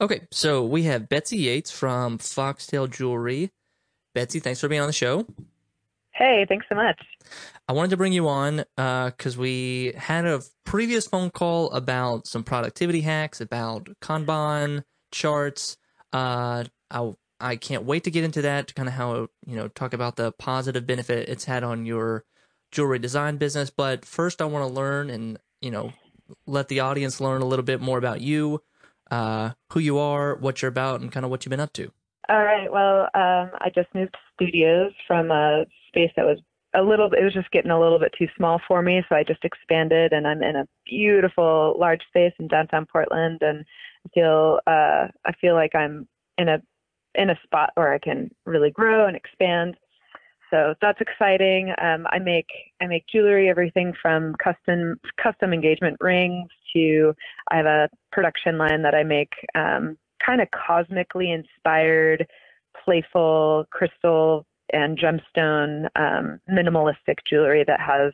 Okay, so we have Betsy Yates from Foxtail Jewelry. Betsy, thanks for being on the show. Hey, thanks so much. I wanted to bring you on because uh, we had a previous phone call about some productivity hacks, about Kanban charts. Uh, I, I can't wait to get into that, to kind of how, you know, talk about the positive benefit it's had on your jewelry design business. But first, I want to learn and, you know, let the audience learn a little bit more about you, uh, who you are, what you're about, and kind of what you've been up to. All right. Well, um, I just moved studios from a space that was a little it was just getting a little bit too small for me so i just expanded and i'm in a beautiful large space in downtown portland and i feel uh i feel like i'm in a in a spot where i can really grow and expand so that's exciting um i make i make jewelry everything from custom custom engagement rings to i have a production line that i make um kind of cosmically inspired playful crystal and gemstone um, minimalistic jewelry that has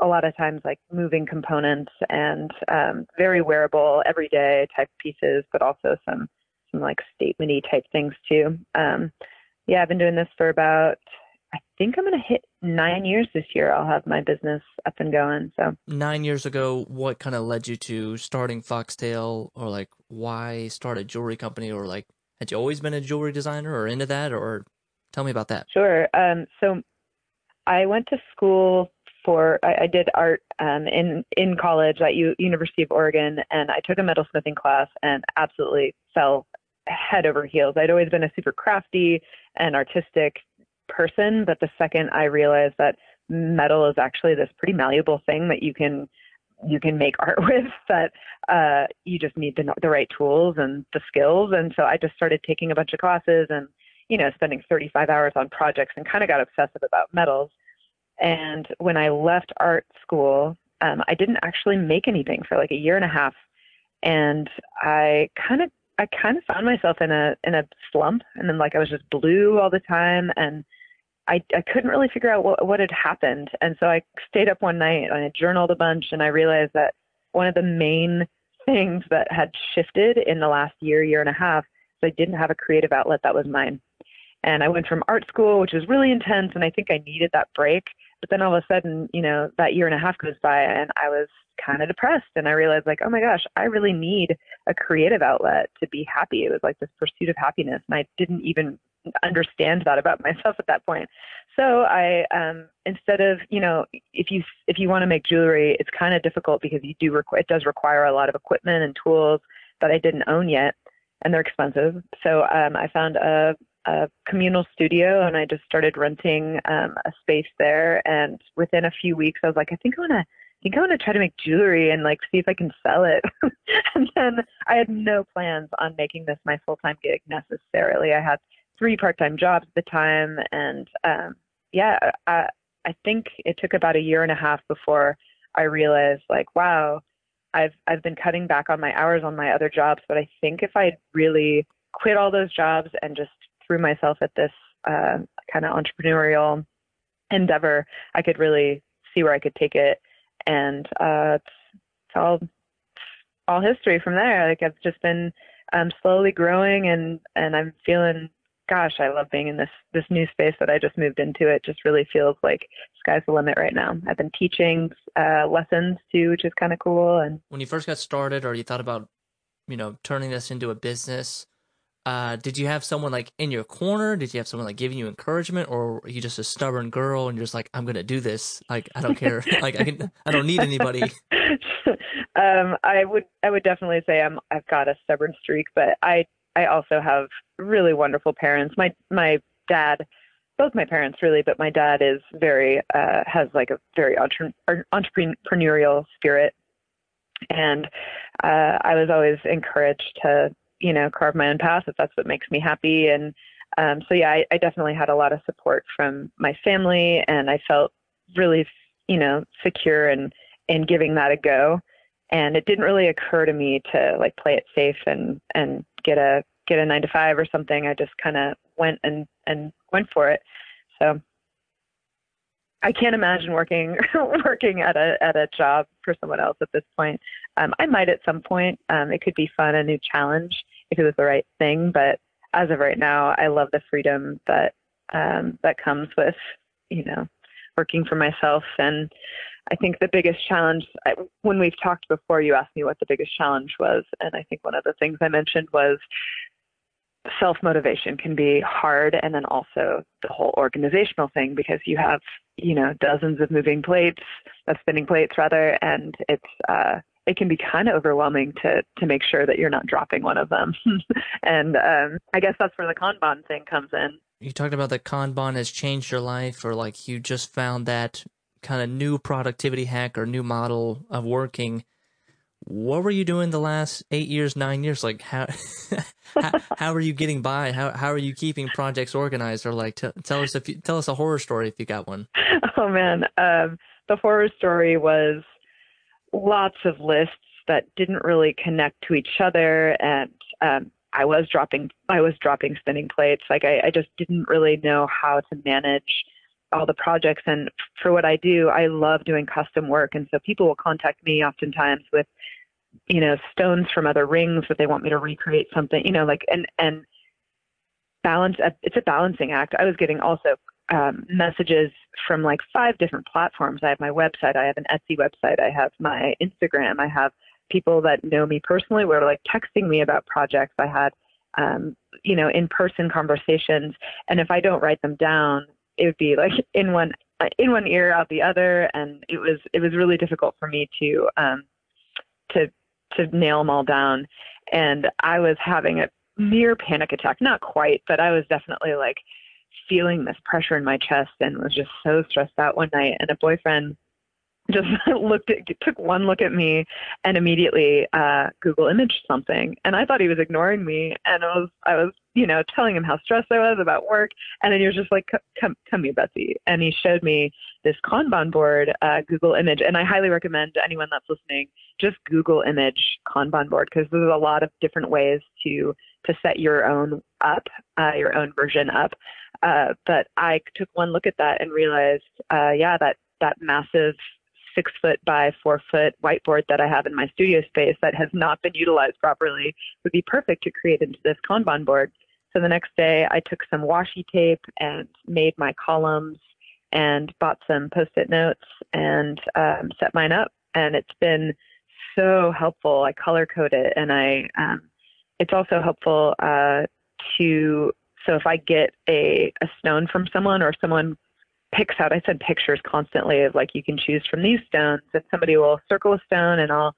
a lot of times like moving components and um, very wearable everyday type pieces, but also some some like statementy type things too. Um, yeah, I've been doing this for about I think I'm gonna hit nine years this year. I'll have my business up and going. So nine years ago, what kind of led you to starting Foxtail, or like why start a jewelry company, or like had you always been a jewelry designer or into that, or Tell me about that. Sure. Um, so I went to school for I, I did art um, in in college at U- University of Oregon, and I took a metalsmithing class and absolutely fell head over heels. I'd always been a super crafty and artistic person, but the second I realized that metal is actually this pretty malleable thing that you can you can make art with that uh, you just need the, the right tools and the skills. And so I just started taking a bunch of classes and you know, spending 35 hours on projects and kind of got obsessive about metals. And when I left art school, um, I didn't actually make anything for like a year and a half. And I kind of, I kind of found myself in a, in a slump. And then like I was just blue all the time. And I, I couldn't really figure out what, what had happened. And so I stayed up one night and I journaled a bunch and I realized that one of the main things that had shifted in the last year, year and a half, is I didn't have a creative outlet that was mine. And I went from art school, which was really intense, and I think I needed that break. But then all of a sudden, you know, that year and a half goes by, and I was kind of depressed. And I realized, like, oh my gosh, I really need a creative outlet to be happy. It was like this pursuit of happiness, and I didn't even understand that about myself at that point. So I, um, instead of, you know, if you if you want to make jewelry, it's kind of difficult because you do require it does require a lot of equipment and tools that I didn't own yet, and they're expensive. So um, I found a a communal studio and I just started renting um, a space there. And within a few weeks, I was like, I think I want to. I think I want to try to make jewelry and like see if I can sell it. and then I had no plans on making this my full time gig necessarily. I had three part time jobs at the time, and um, yeah, I, I think it took about a year and a half before I realized like, wow, I've I've been cutting back on my hours on my other jobs, but I think if I really quit all those jobs and just threw myself at this uh, kind of entrepreneurial endeavor, I could really see where I could take it, and uh, it's, it's all all history from there. Like I've just been um, slowly growing, and and I'm feeling, gosh, I love being in this this new space that I just moved into. It just really feels like sky's the limit right now. I've been teaching uh, lessons too, which is kind of cool. And when you first got started, or you thought about, you know, turning this into a business, uh, did you have someone like in your corner? Did you have someone like giving you encouragement, or are you just a stubborn girl and you're just like, I'm gonna do this. Like I don't care. like I can, I don't need anybody. um, I would, I would definitely say I'm, I've got a stubborn streak, but I, I also have really wonderful parents. My, my dad, both my parents really, but my dad is very, uh, has like a very entre- entrepreneurial spirit, and uh, I was always encouraged to you know, carve my own path if that's what makes me happy. And um, so, yeah, I, I definitely had a lot of support from my family, and I felt really, you know, secure and in giving that a go. And it didn't really occur to me to like play it safe and and get a get a nine to five or something. I just kind of went and and went for it. So I can't imagine working working at a at a job for someone else at this point. Um, I might at some point. Um, it could be fun, a new challenge. if it was the right thing. But as of right now, I love the freedom that um, that comes with you know working for myself. And I think the biggest challenge I, when we've talked before, you asked me what the biggest challenge was, and I think one of the things I mentioned was self motivation can be hard. And then also the whole organizational thing because you have you know dozens of moving plates of spinning plates rather. And it's uh it can be kind of overwhelming to to make sure that you're not dropping one of them. And um i guess that's where the kanban thing comes in you talked about that kanban has changed your life or like you just found that kind of new productivity hack or new model of working what were you doing the last eight years, nine years? Like how how, how are you getting by? How how are you keeping projects organized? Or like t- tell us you tell us a horror story if you got one. Oh man, um, the horror story was lots of lists that didn't really connect to each other, and um, I was dropping I was dropping spinning plates. Like I, I just didn't really know how to manage all the projects and for what I do, I love doing custom work and so people will contact me oftentimes with you know stones from other rings that they want me to recreate something, you know, like and and balance it's a balancing act. I was getting also um, messages from like five different platforms. I have my website, I have an Etsy website, I have my Instagram, I have people that know me personally were like texting me about projects. I had um, you know, in person conversations. And if I don't write them down, it would be like in one in one ear out the other, and it was it was really difficult for me to um, to to nail them all down. And I was having a near panic attack, not quite, but I was definitely like feeling this pressure in my chest and was just so stressed out one night. And a boyfriend just looked at took one look at me and immediately uh google imaged something. And i thought he was ignoring me. And i was i was you know telling him how stressed i was about work. And then he was just like come come here betsy. And he showed me this kanban board uh google image. And i highly recommend anyone that's listening just google image kanban board because there's a lot of different ways to to set your own up uh your own version up. Uh but i took one look at that and realized uh yeah that that massive six foot by four foot whiteboard that I have in my studio space that has not been utilized properly would be perfect to create into this Kanban board. So the next day I took some washi tape and made my columns and bought some post-it notes and um, set mine up. And it's been so helpful. I color code it and I, um, it's also helpful uh, to, so if I get a, a stone from someone or someone picks out. I said pictures constantly of like you can choose from these stones, and somebody will circle a stone, and I'll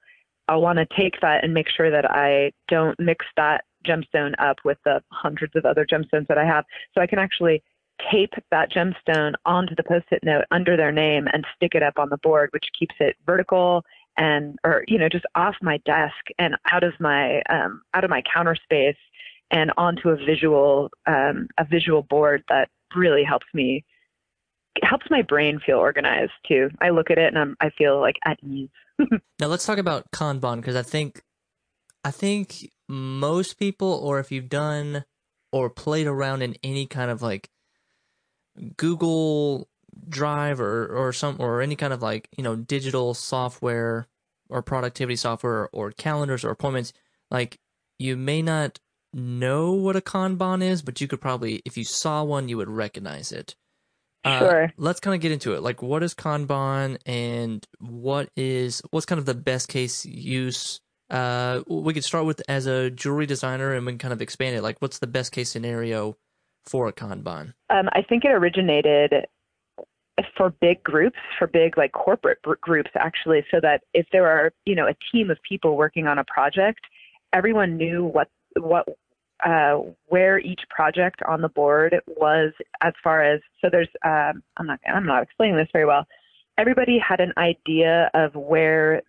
I'll want to take that and make sure that I don't mix that gemstone up with the hundreds of other gemstones that I have, so I can actually tape that gemstone onto the post-it note under their name and stick it up on the board, which keeps it vertical and or you know just off my desk and out of my um, out of my counter space and onto a visual um, a visual board that really helps me it helps my brain feel organized too. I look at it and I'm, I feel like at ease. now let's talk about Kanban because I think, I think most people, or if you've done or played around in any kind of like Google Drive or or some or any kind of like you know digital software or productivity software or calendars or appointments, like you may not know what a Kanban is, but you could probably, if you saw one, you would recognize it. Uh, sure. Let's kind of get into it. Like, what is Kanban, and what is what's kind of the best case use? Uh, we could start with as a jewelry designer, and we can kind of expand it. Like, what's the best case scenario for a Kanban? Um, I think it originated for big groups, for big like corporate groups, actually, so that if there are you know a team of people working on a project, everyone knew what what uh, where each project on the board was as far as so there's um, I'm not I'm not explaining this very well. Everybody had an idea of where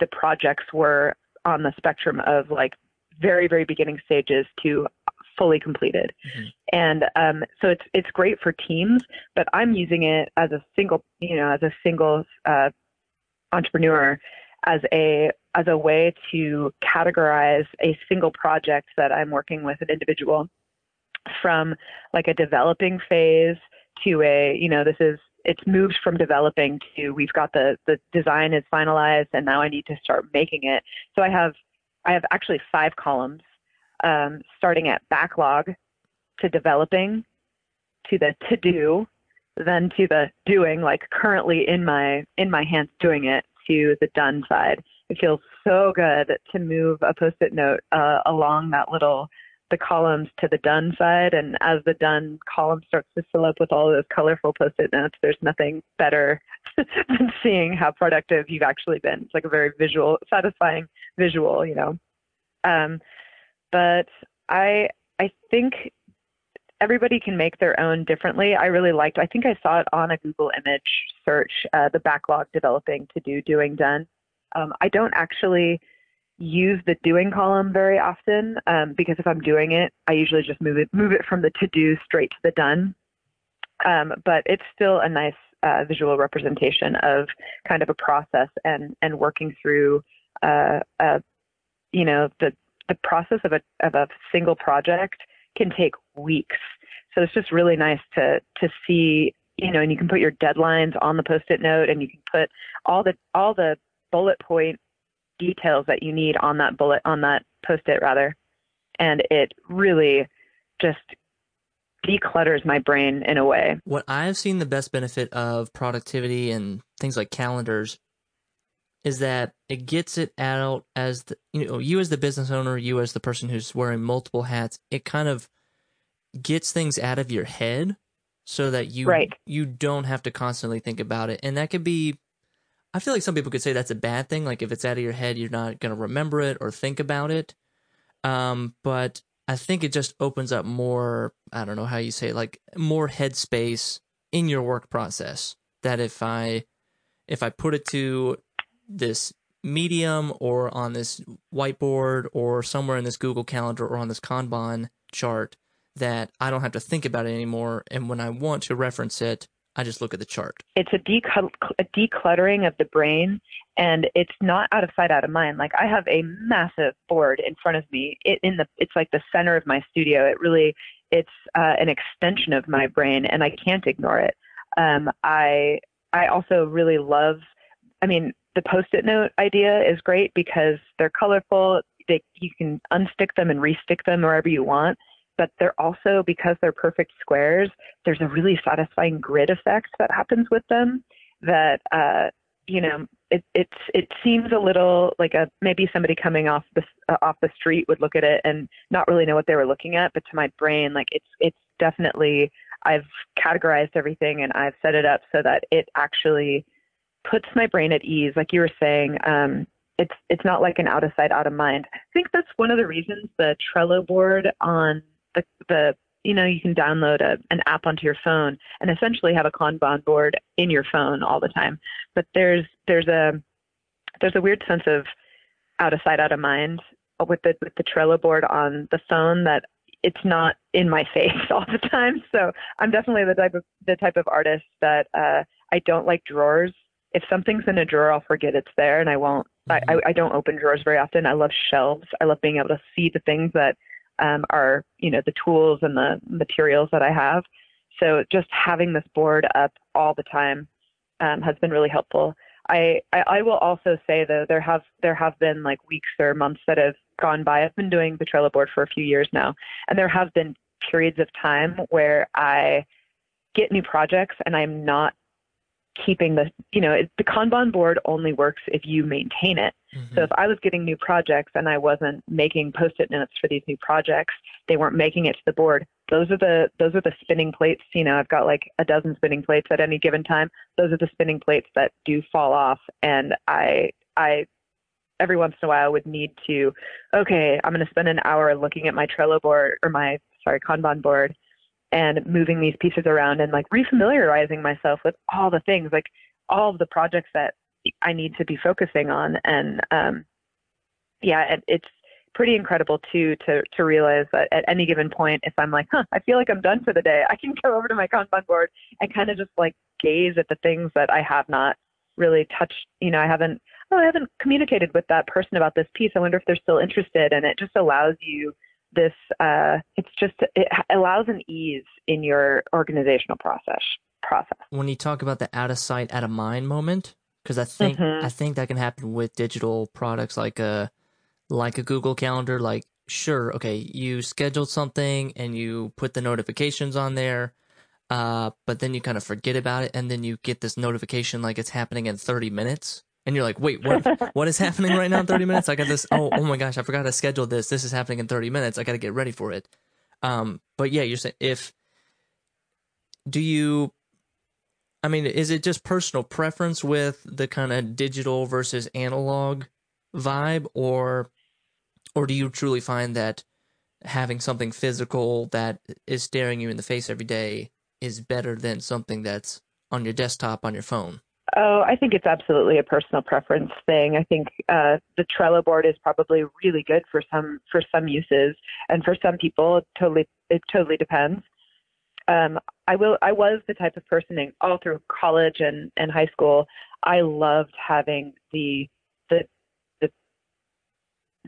the projects were on the spectrum of like very very beginning stages to fully completed, mm-hmm. and um, so it's it's great for teams. But I'm using it as a single you know as a single uh, entrepreneur as a as a way to categorize a single project that I'm working with an individual from like a developing phase to a you know this is it's moved from developing to we've got the the design is finalized and now I need to start making it. So I have I have actually five columns um, starting at backlog to developing to the to do, then to the doing, like currently in my in my hands doing it to the done side. It feels so good to move a post-it note uh, along that little the columns to the done side. And as the done column starts to fill up with all those colorful post-it notes, there's nothing better than seeing how productive you've actually been. It's like a very visual, satisfying visual, you know. Um, but I I think everybody can make their own differently. I really liked. I think I saw it on a Google image search, uh, the backlog developing to do, doing, done. Um, I don't actually use the doing column very often um, because if I'm doing it, I usually just move it move it from the to do straight to the done. Um, but it's still a nice uh, visual representation of kind of a process and and working through uh, a, you know the the process of a of a single project can take weeks. So it's just really nice to to see you know and you can put your deadlines on the post-it note and you can put all the all the bullet point details that you need on that bullet on that post-it rather and it really just declutters my brain in a way what i've seen the best benefit of productivity and things like calendars is that it gets it out as the you know you as the business owner you as the person who's wearing multiple hats it kind of gets things out of your head so that you right. you don't have to constantly think about it and that could be I feel like some people could say that's a bad thing. Like if it's out of your head, you're not going to remember it or think about it. Um, but I think it just opens up more, I don't know how you say it, like more headspace in your work process. That if I, if I put it to this medium or on this whiteboard or somewhere in this Google Calendar or on this Kanban chart, that I don't have to think about it anymore. And when I want to reference it, I just look at the chart. It's a, a decluttering of the brain, and it's not out of sight, out of mind. Like I have a massive board in front of me. It in the it's like the center of my studio. It really it's uh, an extension of my brain, and I can't ignore it. Um, I I also really love. I mean, the post-it note idea is great because they're colorful. They you can unstick them and restick them wherever you want but they're also because they're perfect squares there's a really satisfying grid effect that happens with them that uh, you know it it's it seems a little like a maybe somebody coming off the uh, off the street would look at it and not really know what they were looking at but to my brain like it's it's definitely I've categorized everything and I've set it up so that it actually puts my brain at ease. Like you were saying um, it's it's not like an out of sight out of mind. I think that's one of the reasons the trello board on the, the you know you can download a, an app onto your phone and essentially have a kanban board in your phone all the time. But there's there's a there's a weird sense of out of sight out of mind with the with the trello board on the phone that it's not in my face all the time. So i'm definitely the type of the type of artist that uh i don't like drawers. If something's in a drawer i'll forget it's there and i won't. Mm-hmm. I, I don't open drawers very often. I love shelves. I love being able to see the things that um, are you know the tools and the materials that I have. So just having this board up all the time um, has been really helpful. I, I, I will also say though there have there have been like weeks or months that have gone by. I've been doing the Trello board for a few years now, and there have been periods of time where I get new projects and I'm not keeping the you know the kanban board only works if you maintain it mm-hmm. so if i was getting new projects and i wasn't making post-it notes for these new projects they weren't making it to the board those are the those are the spinning plates you know i've got like a dozen spinning plates at any given time those are the spinning plates that do fall off and i i every once in a while would need to okay i'm going to spend an hour looking at my trello board or my sorry kanban board and moving these pieces around and like refamiliarizing myself with all the things, like all of the projects that I need to be focusing on. And um, yeah, it, it's pretty incredible too to to realize that at any given point, if I'm like, huh, I feel like I'm done for the day, I can go over to my Kanban board and kind of just like gaze at the things that I have not really touched. You know, I haven't oh, I haven't communicated with that person about this piece. I wonder if they're still interested, and it just allows you this uh, it's just it allows an ease in your organizational process process when you talk about the out of sight out of mind moment because i think mm-hmm. i think that can happen with digital products like a like a google calendar like sure, okay, you scheduled something and you put the notifications on there, uh, but then you kind of forget about it, and then you get this notification like it's happening in 30 minutes. And you're like, wait, what? what is happening right now in 30 minutes? I got this. Oh, oh my gosh, I forgot to schedule this. This is happening in 30 minutes. I got to get ready for it. Um, but yeah, you're saying if do you I mean, is it just personal preference with the kind of digital versus analog vibe or or do you truly find that having something physical that is staring you in the face every day is better than something that's on your desktop on your phone? Oh, I think it's absolutely a personal preference thing. I think uh, the Trello board is probably really good for some for some uses, and for some people, it totally it totally depends. Um, I will. I was the type of person in, all through college and, and high school. I loved having the the the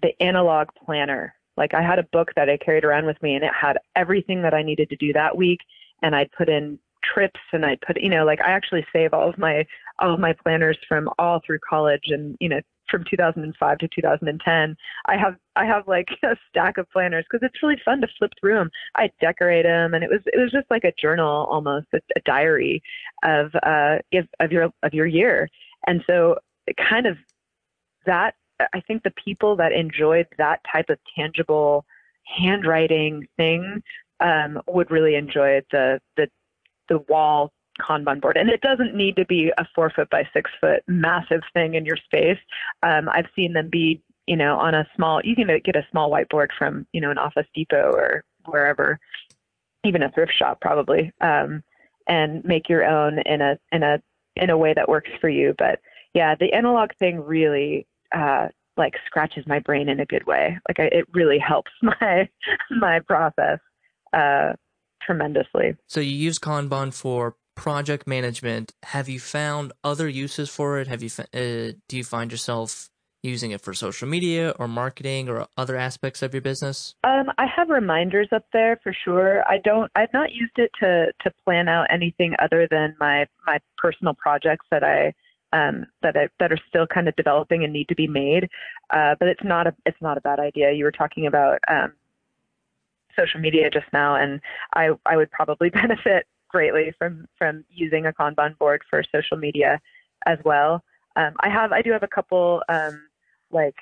the analog planner. Like I had a book that I carried around with me, and it had everything that I needed to do that week. And I'd put in trips, and I'd put, you know, like I actually save all of my all of my planners from all through college, and you know, from 2005 to 2010. I have I have like a stack of planners because it's really fun to flip through them. I decorate them, and it was it was just like a journal almost, a, a diary of uh of your of your year. And so, kind of that I think the people that enjoyed that type of tangible handwriting thing um, would really enjoy the the the wall Kanban board. And it doesn't need to be a four foot by six foot massive thing in your space. Um, I've seen them be, you know, on a small, you can get a small whiteboard from, you know, an Office Depot or wherever, even a thrift shop probably, um, and make your own in a, in a, in a way that works for you. But yeah, the analog thing really, uh, like scratches my brain in a good way. Like I, it really helps my, my process, uh, tremendously. So you use Kanban for project management, have you found other uses for it? Have you uh, do you find yourself using it for social media or marketing or other aspects of your business? Um, I have reminders up there for sure. I don't. I've not used it to to plan out anything other than my my personal projects that I um, that I, that are still kind of developing and need to be made. Uh, but it's not a it's not a bad idea. You were talking about um, social media just now, and I I would probably benefit greatly from from using a Kanban board for social media as well. Um, I have I do have a couple um, like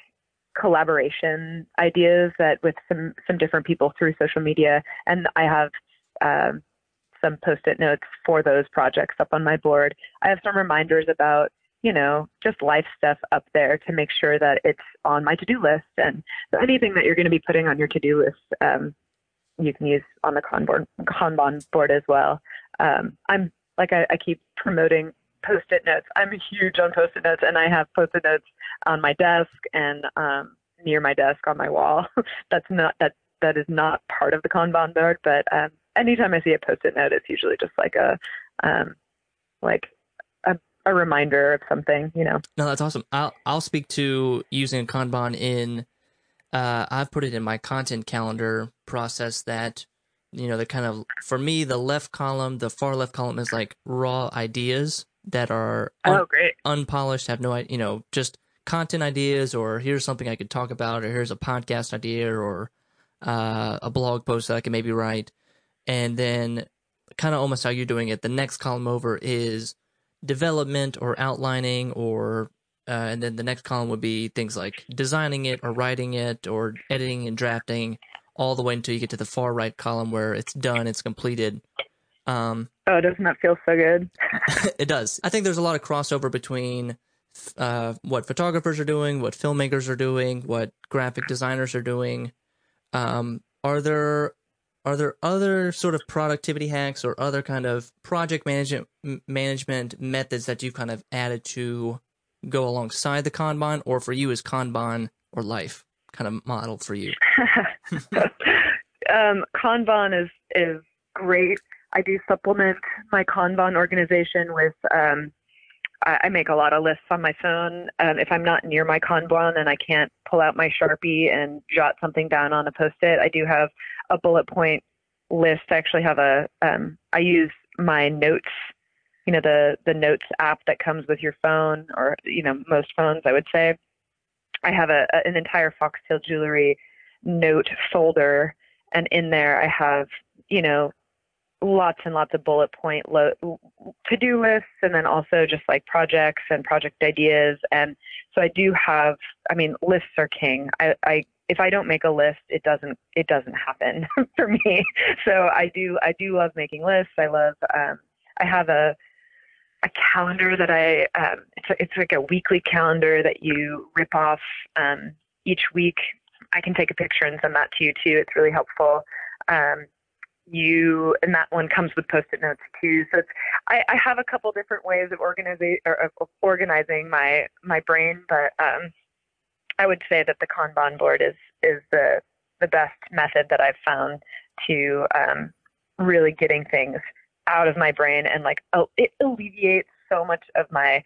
collaboration ideas that with some some different people through social media, and I have um, some post-it notes for those projects up on my board. I have some reminders about you know just life stuff up there to make sure that it's on my to-do list and anything that you're going to be putting on your to-do list um, you can use on the Kanban, board as well. Um, I'm like I, I keep promoting post-it notes. I'm huge on post-it notes, and I have post-it notes on my desk and um, near my desk on my wall. That's not that that is not part of the Kanban board, but um, anytime I see a post-it note, it's usually just like a um, like a, a reminder of something, you know. No, that's awesome. I'll I'll speak to using Kanban in. Uh, I've put it in my content calendar process that you know, the kind of for me, the left column, the far left column is like raw ideas that are un- oh great unpolished, have no you know, just content ideas or here's something I could talk about or here's a podcast idea or uh, a blog post that I can maybe write, and then kind of almost how you're doing it. The next column over is development or outlining or uh, and then the next column would be things like designing it or writing it or editing and drafting all the way until you get to the far right column where it's done, it's completed. Um, oh, doesn't that feel so good? it does. I think there's a lot of crossover between uh, what photographers are doing, what filmmakers are doing, what graphic designers are doing. Um, are there are there other sort of productivity hacks or other kind of project management management methods that you've kind of added to go alongside the Kanban, or for you is Kanban or life? kind of model for you? um, Kanban is is great. I do supplement my Kanban organization with. Um, I, I make a lot of lists on my phone. Um, if I'm not near my Kanban and I can't pull out my Sharpie and jot something down on a post-it, I do have a bullet point list. I actually have a. Um, I use my notes you know the the notes app that comes with your phone or you know most phones i would say. I have a, a, an entire foxtail jewelry note folder, and in there I have you know lots and lots of bullet point lo- to do lists and then also just like projects and project ideas. And so I do have I mean lists are king. I, I if I don't make a list it doesn't it doesn't happen for me. So I do I do love making lists. I love um, I have a a calendar that I um, it's a, it's like a weekly calendar that you rip off um, each week. I can take a picture and send that to you too. It's really helpful. Um, you and that one comes with post-it notes too. So I, I, have a couple different ways of organizing or of organizing my my brain but um, i would say that the kanban board is is the the best method that i've found to um, really getting things out of my brain and like oh, it alleviates so much of my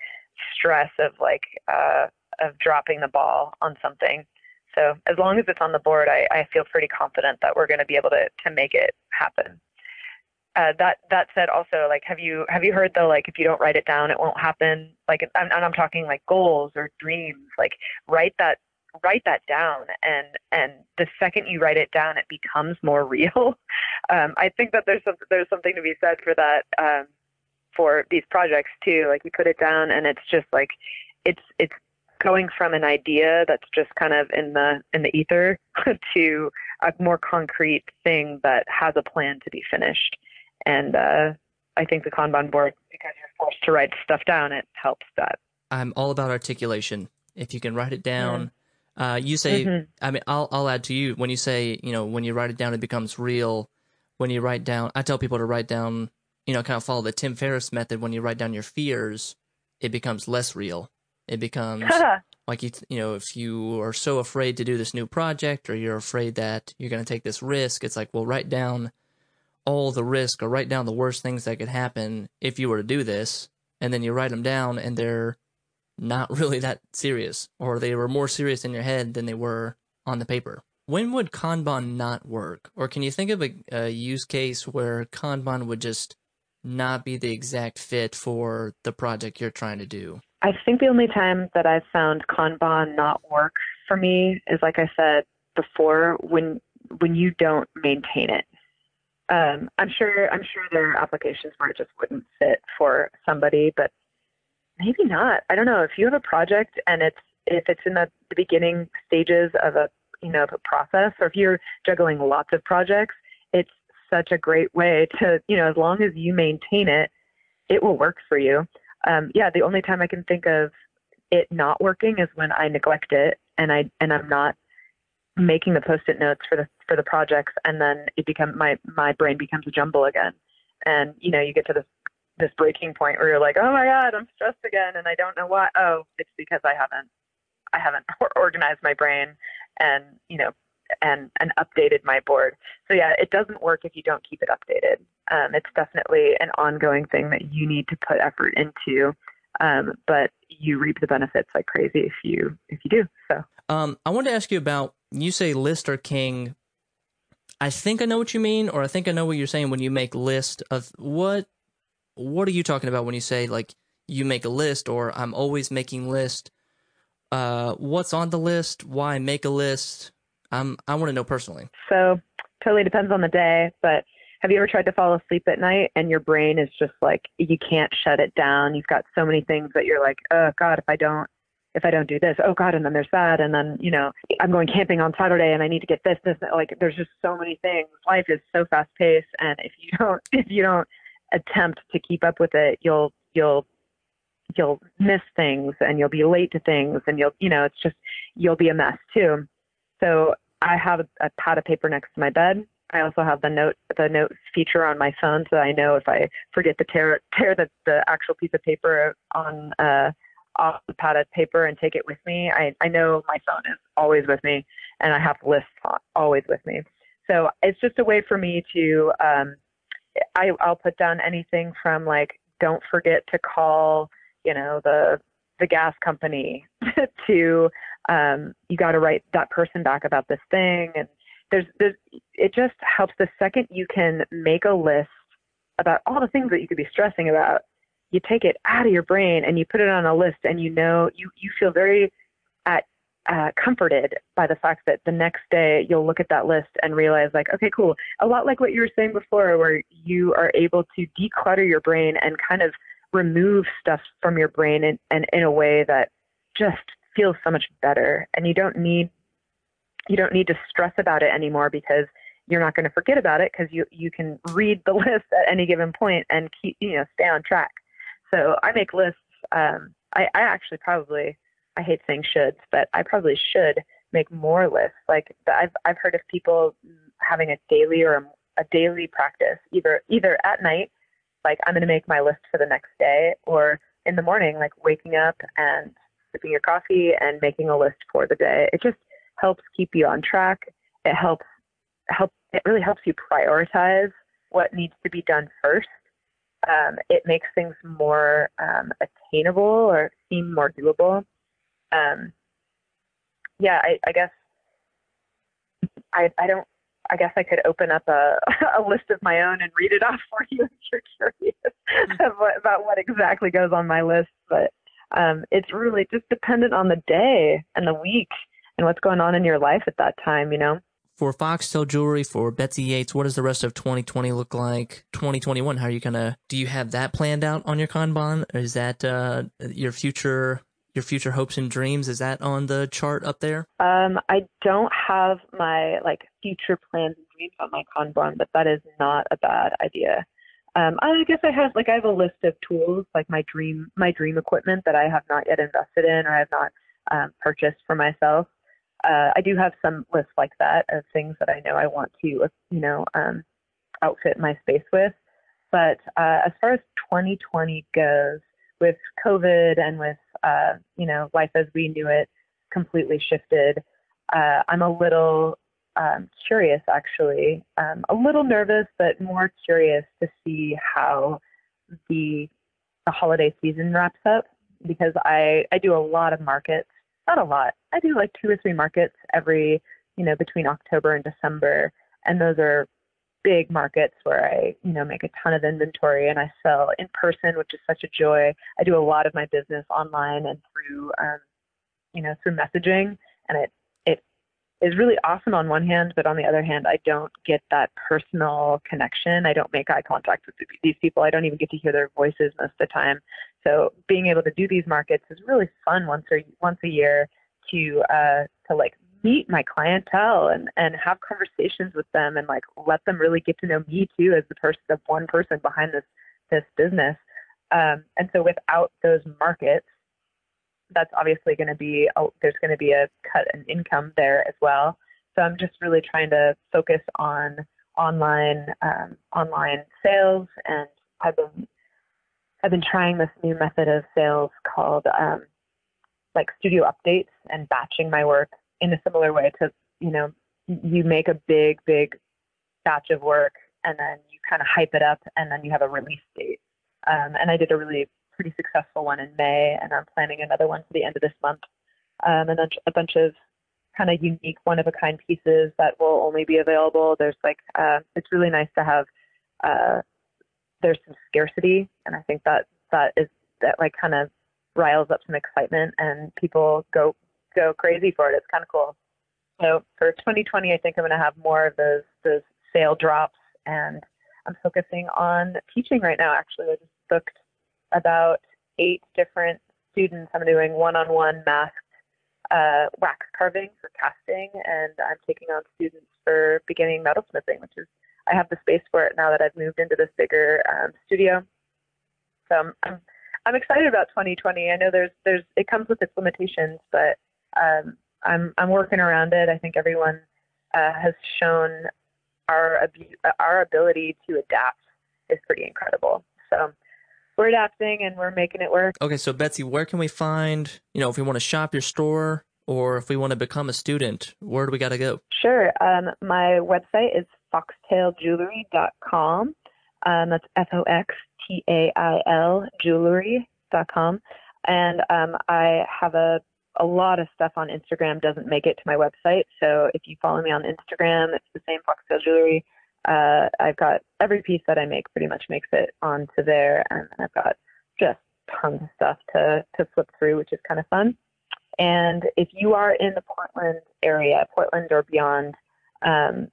stress of like uh, of dropping the ball on something so as long as it's on the board, I, I feel pretty confident that we're going to be able to to make it happen. Uh, that that said, also like, have you have you heard the like, if you don't write it down, it won't happen. Like, and I'm talking like goals or dreams. Like, write that write that down, and and the second you write it down, it becomes more real. Um, I think that there's some, there's something to be said for that um, for these projects too. Like, you put it down, and it's just like it's it's going from an idea that's just kind of in the in the ether to a more concrete thing that has a plan to be finished. And uh, I think the Kanban board, because you're forced to write stuff down, it helps that. I'm all about articulation. If you can write it down, uh, you say. Mm-hmm. I mean, I'll I'll add to you when you say you know when you write it down, it becomes real. When you write down, I tell people to write down. You know, kind of follow the Tim Ferriss method. When you write down your fears, it becomes less real it becomes like you, you know, if you are so afraid to do this new project or you're afraid that you're going to take this risk, it's like, well, write down all the risk or write down the worst things that could happen if you were to do this. And then you write them down and they're not really that serious or they were more serious in your head than they were on the paper. When would Kanban not work? Or can you think of a, a use case where Kanban would just not be the exact fit for the project you're trying to do? I think the only time that I've found Kanban not work for me is, like I said before, when when you don't maintain it. Um, I'm sure I'm sure there are applications where it just wouldn't fit for somebody, but maybe not. I don't know. If you have a project and it's if it's in the, the beginning stages of a you know a process, or if you're juggling lots of projects, it's such a great way to you know as long as you maintain it, it will work for you um, yeah, the only time I can think of it not working is when I neglect it and I and I'm not making the post-it notes for the for the projects, and then it become my my brain becomes a jumble again, and you know you get to this this breaking point where you're like, oh my god, I'm stressed again, and I don't know why. Oh, it's because I haven't I haven't organized my brain and you know and and updated my board. So yeah, it doesn't work if you don't keep it updated. Um, it's definitely an ongoing thing that you need to put effort into. Um, but you reap the benefits like crazy if you if you do. So um, I wanted to ask you about you say list or king. I think I know what you mean, or I think I know what you're saying when you make list of what what are you talking about when you say like you make a list or I'm always making list. Uh, what's on the list? Why make a list? Um, I want to know personally. So totally depends on the day, but have you ever tried to fall asleep at night and your brain is just like you can't shut it down? You've got so many things that you're like, oh God, if I don't if I don't do this, oh God, and then there's that, and then you know I'm going camping on Saturday and I need to get this, this, like there's just so many things. Life is so fast paced, and if you don't if you don't attempt to keep up with it, you'll you'll you'll miss things and you'll be late to things and you'll you know it's just you'll be a mess too. So I have a, pad of paper next to my bed. I also have the note the note feature on my phone so I know if I forget to tear tear the, the actual piece of paper on uh, off the pad of paper and take it with me. I, I know my phone is always with me and I have lists always with me. So it's just a way for me to um, I, I'll put down anything from like don't forget to call you know the the gas company to um, you got to write that person back about this thing. And there's, there's it just helps the second you can make a list about all the things that you could be stressing about you take it out of your brain and you put it on a list and you know you you feel very at uh, comforted by the fact that the next day you'll look at that list and realize, like, okay, cool. A lot like what you were saying before, where you are able to declutter your brain and kind of remove stuff from your brain and in, in, in a way that just feels so much better. And you don't need you don't need to stress about it anymore because you're not going to forget about it because you you can read the list at any given point and keep you know stay on track. So I make lists. Um, I, I actually probably I hate saying shoulds, but I probably should make more lists. Like I've I've heard of people having a daily or a, a daily practice, either either at night, like I'm going to make my list for the next day, or in the morning, like waking up and sipping your coffee and making a list for the day. It just helps keep you on track. It helps help. It really helps you prioritize what needs to be done first. Um, it makes things more um, attainable or seem more doable um, yeah, I, I guess I, I don't. I guess I could open up a, a list of my own and read it off for you if you're curious mm-hmm. about what exactly goes on my list. But um, it's really just dependent on the day and the week and what's going on in your life at that time. You know. For Foxtail Jewelry, for Betsy Yates, what does the rest of 2020 look like? 2021, how are you gonna? Do you have that planned out on your Kanban? Or is that uh, your future your future hopes and dreams is that on the chart up there? Um, i don't have my like future plans and dreams on my kanban but that is not a bad idea. Um, i guess i have like i have a list of tools like my dream my dream equipment that i have not yet invested in or i have not um, purchased for myself. Uh, i do have some lists like that of things that i know i want to you know um, outfit my space with. But uh, as far as 2020 goes with COVID and with uh, you know life as we knew it completely shifted, uh, I'm a little um, curious actually, um, a little nervous, but more curious to see how the the holiday season wraps up because I I do a lot of markets, not a lot. I do like two or three markets every you know between October and December, and those are big markets where I, you know, make a ton of inventory and I sell in person, which is such a joy. I do a lot of my business online and through, um, you know, through messaging, and it it is really awesome on one hand, but on the other hand, I don't get that personal connection. I don't make eye contact with these people. I don't even get to hear their voices most of the time. So being able to do these markets is really fun once or once a year to uh, to like meet my clientele and and have conversations with them and like let them really get to know me too as the person the one person behind this this business. Um, and so without those markets that's obviously going to be a, there's going to be a cut in income there as well. So i'm just really trying to focus on online um, online sales and i've been i've been trying this new method of sales called um, like studio updates and batching my work in a similar way to, you know, you make a big, big batch of work and then you kind of hype it up and then you have a release date. Um, and I did a really pretty successful one in May and I'm planning another one for the end of this month. Um, and a bunch of kind of unique one of a kind pieces that will only be available. There's like, uh, it's really nice to have, uh, there's some scarcity. And I think that that is, that like kind of riles up some excitement and people go go crazy for it. It's kind of cool. So for 2020, I think I'm going to have more of those those sale drops, and I'm focusing on teaching right now. Actually, I just booked about eight different students. I'm doing one-on-one masked uh, wax carving for casting, and I'm taking on students for beginning metalsmithing, which is I have the space for it now that I've moved into this bigger um, studio. So I'm, I'm I'm excited about 2020. I know there's there's it comes with its limitations, but um, I'm I'm working around it. I think everyone uh, has shown our our ability to adapt is pretty incredible. So we're adapting and we're making it work. Okay, so Betsy, where can we find you know if we want to shop your store or if we want to become a student, where do we got to go? Sure. Um, my website is foxtailjewelry.com. Um, that's F O X T A I L jewelry.com. And um, I have a a lot of stuff on Instagram doesn't make it to my website. So if you follow me on Instagram, it's the same Foxtail Jewelry. Uh, I've got every piece that I make pretty much makes it onto there, and I've got just tons of stuff to to flip through, which is kind of fun. And if you are in the Portland area, Portland or beyond, um,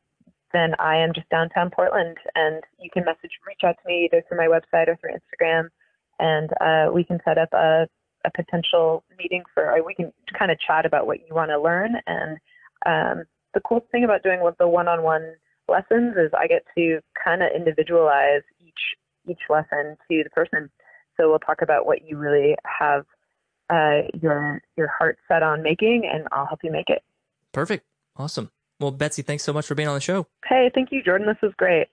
then I am just downtown Portland, and you can message, reach out to me either through my website or through Instagram, and uh, we can set up a, a potential meeting for, we can kind of chat about what you want to learn. And um, the cool thing about doing the one-on-one lessons is I get to kind of individualize each each lesson to the person. So we'll talk about what you really have uh, your your heart set on making, and I'll help you make it. Perfect. Awesome. Well, Betsy, thanks so much for being on the show. Hey, thank you, Jordan. This was great.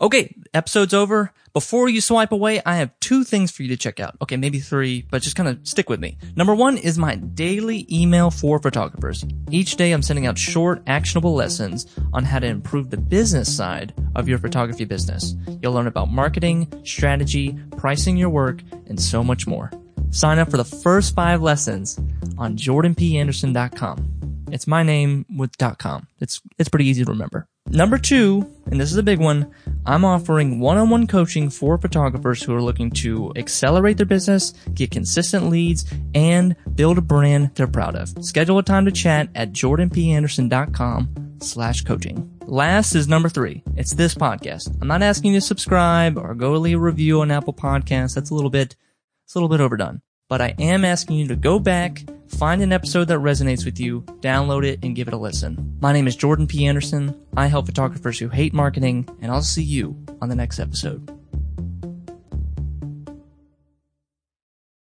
Okay, episode's over. Before you swipe away, I have two things for you to check out. Okay, maybe three, but just kind of stick with me. Number one is my daily email for photographers. Each day I'm sending out short, actionable lessons on how to improve the business side of your photography business. You'll learn about marketing, strategy, pricing your work, and so much more. Sign up for the first five lessons on jordanpanderson.com. It's my name with .com. It's it's pretty easy to remember. Number two, and this is a big one, I'm offering one-on-one coaching for photographers who are looking to accelerate their business, get consistent leads, and build a brand they're proud of. Schedule a time to chat at jordanpanderson.com slash coaching. Last is number three. It's this podcast. I'm not asking you to subscribe or go leave a review on Apple Podcasts. That's a little bit, it's a little bit overdone. But I am asking you to go back, find an episode that resonates with you, download it, and give it a listen. My name is Jordan P. Anderson. I help photographers who hate marketing, and I'll see you on the next episode.